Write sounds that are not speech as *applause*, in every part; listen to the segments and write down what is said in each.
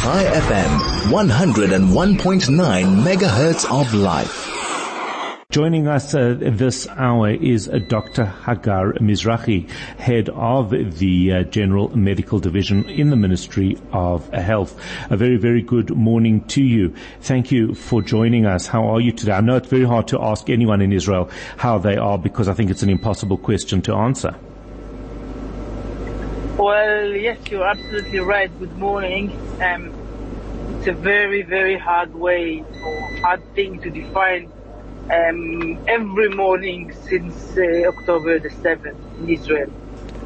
Chai FM, 101.9 megahertz of life. Joining us uh, this hour is uh, Dr. Hagar Mizrahi, head of the uh, General Medical Division in the Ministry of Health. A very, very good morning to you. Thank you for joining us. How are you today? I know it's very hard to ask anyone in Israel how they are because I think it's an impossible question to answer. Well, yes, you're absolutely right. Good morning. Um, it's a very, very hard way or hard thing to define um, every morning since uh, October the 7th in Israel.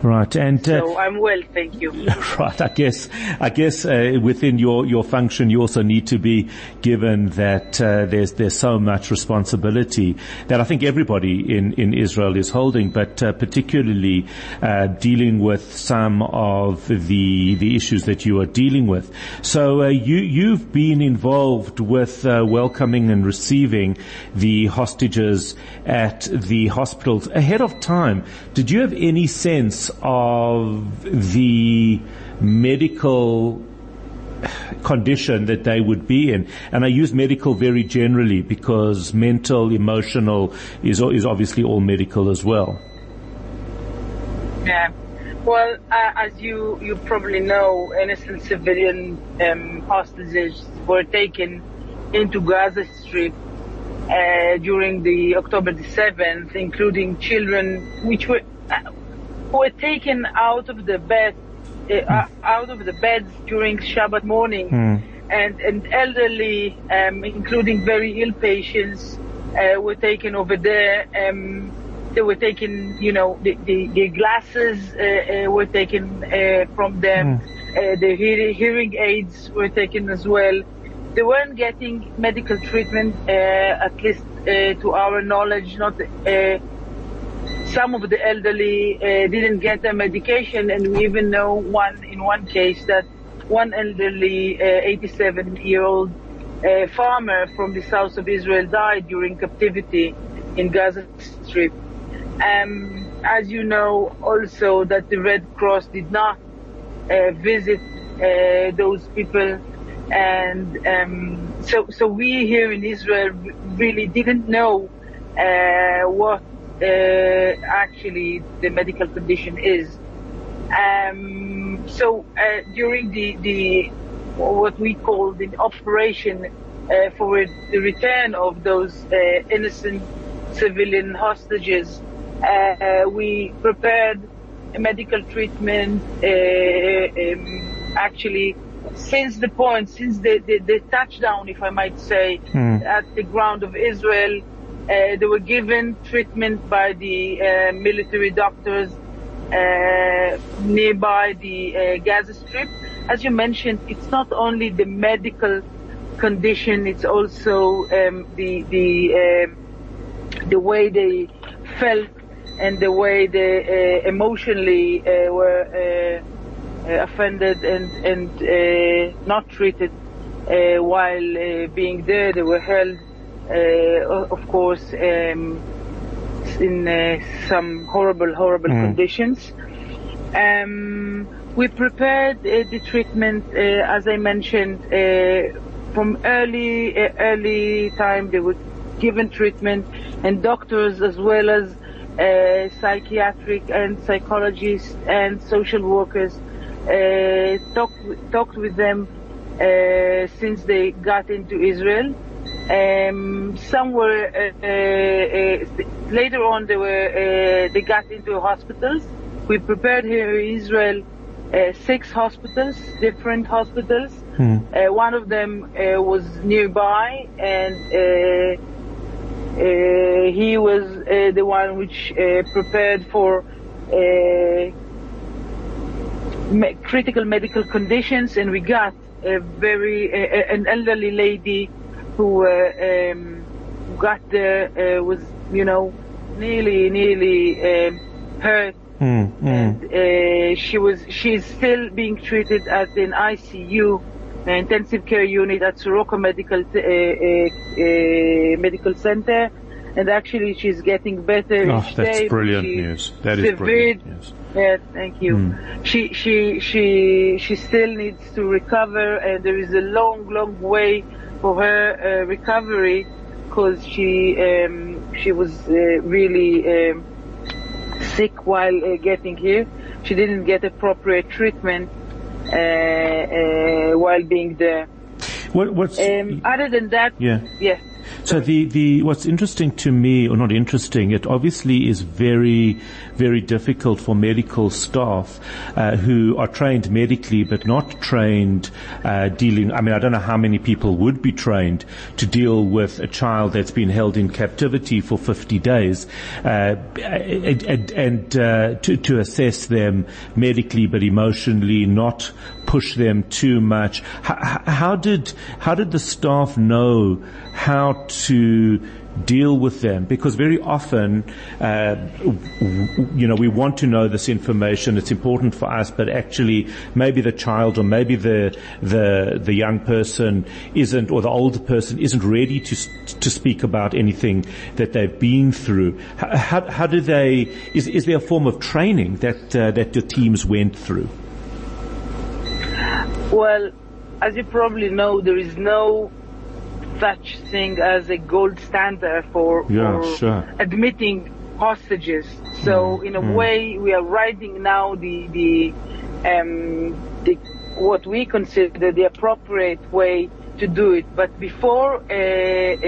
Right, and uh, so I'm well, thank you. *laughs* Right, I guess I guess uh, within your your function, you also need to be given that uh, there's there's so much responsibility that I think everybody in in Israel is holding, but uh, particularly uh, dealing with some of the the issues that you are dealing with. So uh, you you've been involved with welcoming and receiving the hostages at the hospitals ahead of time. Did you have any sense of the medical condition that they would be in. And I use medical very generally because mental, emotional is, is obviously all medical as well. Yeah. Well, uh, as you, you probably know, innocent civilian um, hostages were taken into Gaza Strip uh, during the October the 7th, including children, which were uh, were taken out of the bed, uh, out of the beds during Shabbat morning, mm. and and elderly, um, including very ill patients, uh, were taken over there. Um, they were taken, you know, the, the, the glasses uh, uh were taken uh, from them. Mm. the hearing aids were taken as well. They weren't getting medical treatment, at least to our knowledge, not some of the elderly uh, didn't get their medication, and we even know one in one case that one elderly 87-year-old uh, uh, farmer from the south of Israel died during captivity in Gaza Strip. Um, as you know, also that the Red Cross did not uh, visit uh, those people, and um, so so we here in Israel really didn't know uh, what actually the medical condition is. Um, so uh, during the, the what we call the operation uh, for the return of those uh, innocent civilian hostages, uh, we prepared medical treatment. Uh, um, actually, since the point, since the, the, the, touchdown, if I might say, mm. at the ground of Israel, uh, they were given treatment by the uh, military doctors uh, nearby the uh, Gaza Strip. As you mentioned, it's not only the medical condition; it's also um, the the um, the way they felt and the way they uh, emotionally uh, were offended and and not treated while being there. They were held of course, um, in uh, some horrible, horrible mm. conditions. Um, we prepared uh, the treatment, as I mentioned, from early, early time. They were given treatment, and doctors as well as uh, psychiatric and psychologists and social workers uh, talked talked with them uh, since they got into Israel. Um, some were uh, uh, later on. They were uh, they got into hospitals. We prepared here in Israel uh, six hospitals, different hospitals. Hmm. Uh, one of them uh, was nearby, and he was the one which prepared for me- critical medical conditions, and we got a very an elderly lady who uh, um, got there uh, was, you know, nearly, nearly um, hurt. Mm, mm. And uh, she was, she's still being treated at an ICU, intensive care unit at Soroka Medical uh, uh, uh, Medical Center. and actually she's getting better Oh, each that's day. brilliant She news. That is brilliant news. Yes, thank you. She she she she still needs to recover, and there is a long, long way for her uh, recovery because she um, she was uh, really um, sick while uh, getting here. She didn't get appropriate treatment uh, uh, while being there. What, what's Um, other than that, yeah? yeah. So the, the, what's interesting to me, or not interesting, it obviously is very, very difficult for medical staff, uh, who are trained medically but not trained, uh, dealing, I mean, I don't know how many people would be trained to deal with a child that's been held in captivity for 50 days, uh, and, and, uh, to, to assess them medically but emotionally, not push them too much. How, how did how did the staff know how to deal with them? Because very often, uh, you know, we want to know this information. It's important for us, but actually, maybe the child or maybe the the the young person isn't, or the older person isn't ready to to speak about anything that they've been through. How, how, how do they? Is is there a form of training that uh, that your teams went through? Well, as you probably know, there is no such thing as a gold standard for, Yeah, for sure. admitting hostages. So in a way, we are riding now the the um, the what we consider the appropriate way to do it. But before, uh,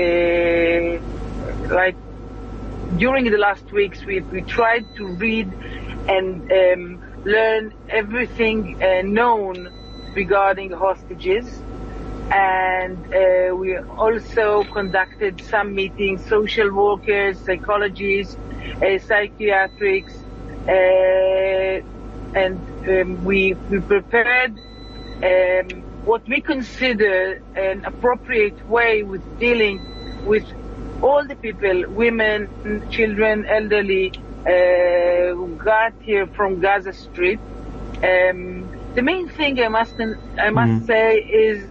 uh, like during the last weeks, we we tried to read and um, learn everything uh, known regarding hostages. And uh, we also conducted some meetings, social workers, psychologists, uh, psychiatrics, uh, and um, we, we prepared um, what we consider an appropriate way with dealing with all the people, women, children, elderly, uh, who got here from Gaza Strip. Um, the main thing I must I must say is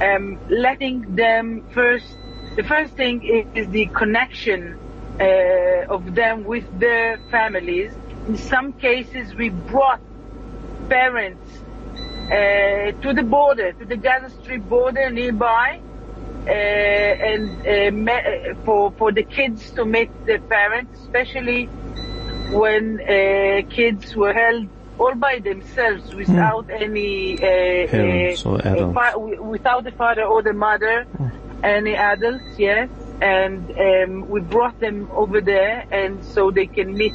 um, letting them first. The first thing is, the connection uh, of them with their families. In some cases, we brought parents uh, to the border, to the Gaza Strip border nearby, uh, and uh, me- for for the kids to meet their parents, especially when uh, kids were held all by themselves without any uh, Parents uh, or adults. fa- without the father or the mother, any adults, yes. And um, we brought them over there, and so they can meet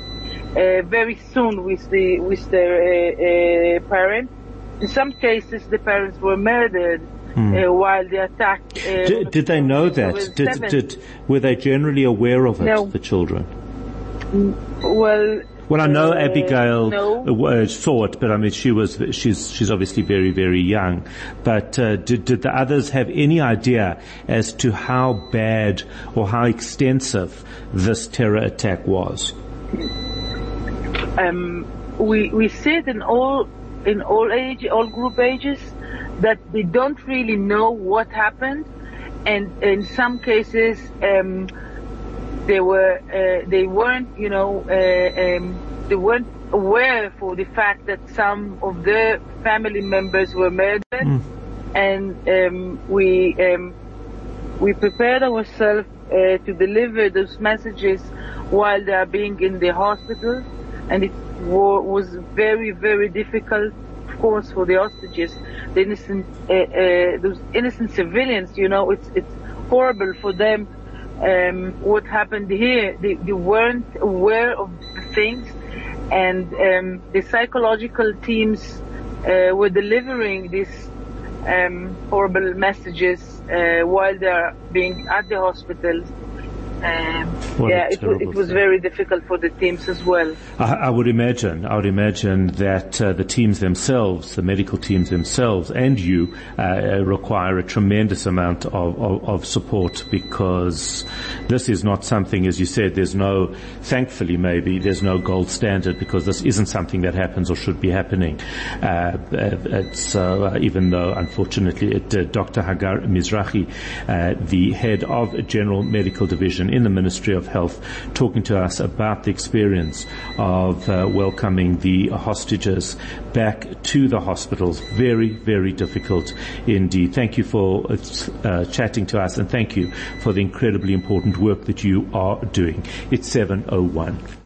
uh, very soon with the with their uh, uh, parents. In some cases, the parents were murdered uh, while the attack. Uh, Did, did they know that? Did, did, were they generally aware of it, No. the children? well, Well, I know Uh, Abigail no. uh, saw it, but I mean, she was, she's, she's obviously very, very young. But, uh, did, did the others have any idea as to how bad or how extensive this terror attack was? um, we we see it in all in all age all group ages that they don't really know what happened, and in some cases um, they were uh, they weren't you know uh, um, they weren't aware for the fact that some of their family members were murdered, and um, we um, we prepared ourselves uh, to deliver those messages while they are being in the hospital, and it wa- was very, very difficult, of course, for the hostages, the innocent, uh, uh, those innocent civilians. You know, it's it's horrible for them. Um, what happened here? They, they weren't aware of the things, and um, the psychological teams uh, were delivering these um, horrible messages uh, while they are being at the hospitals. Um, yeah, it, terrible it was thing. very difficult for the teams as well. I, I would imagine, I would imagine that uh, the teams themselves, the medical teams themselves, and you uh, require a tremendous amount of, of, of support because this is not something, as you said, there's no, thankfully maybe, there's no gold standard because this isn't something that happens or should be happening. Uh, uh, it's, uh, even though unfortunately it, uh, Dr. Hagar Mizrahi, uh, the head of General Medical Division in the Ministry of Health, talking to us about the experience of uh, welcoming the hostages back to the hospitals. Very, very difficult indeed. Thank you for uh, chatting to us and thank you for the incredibly important work that you are doing. It's 701.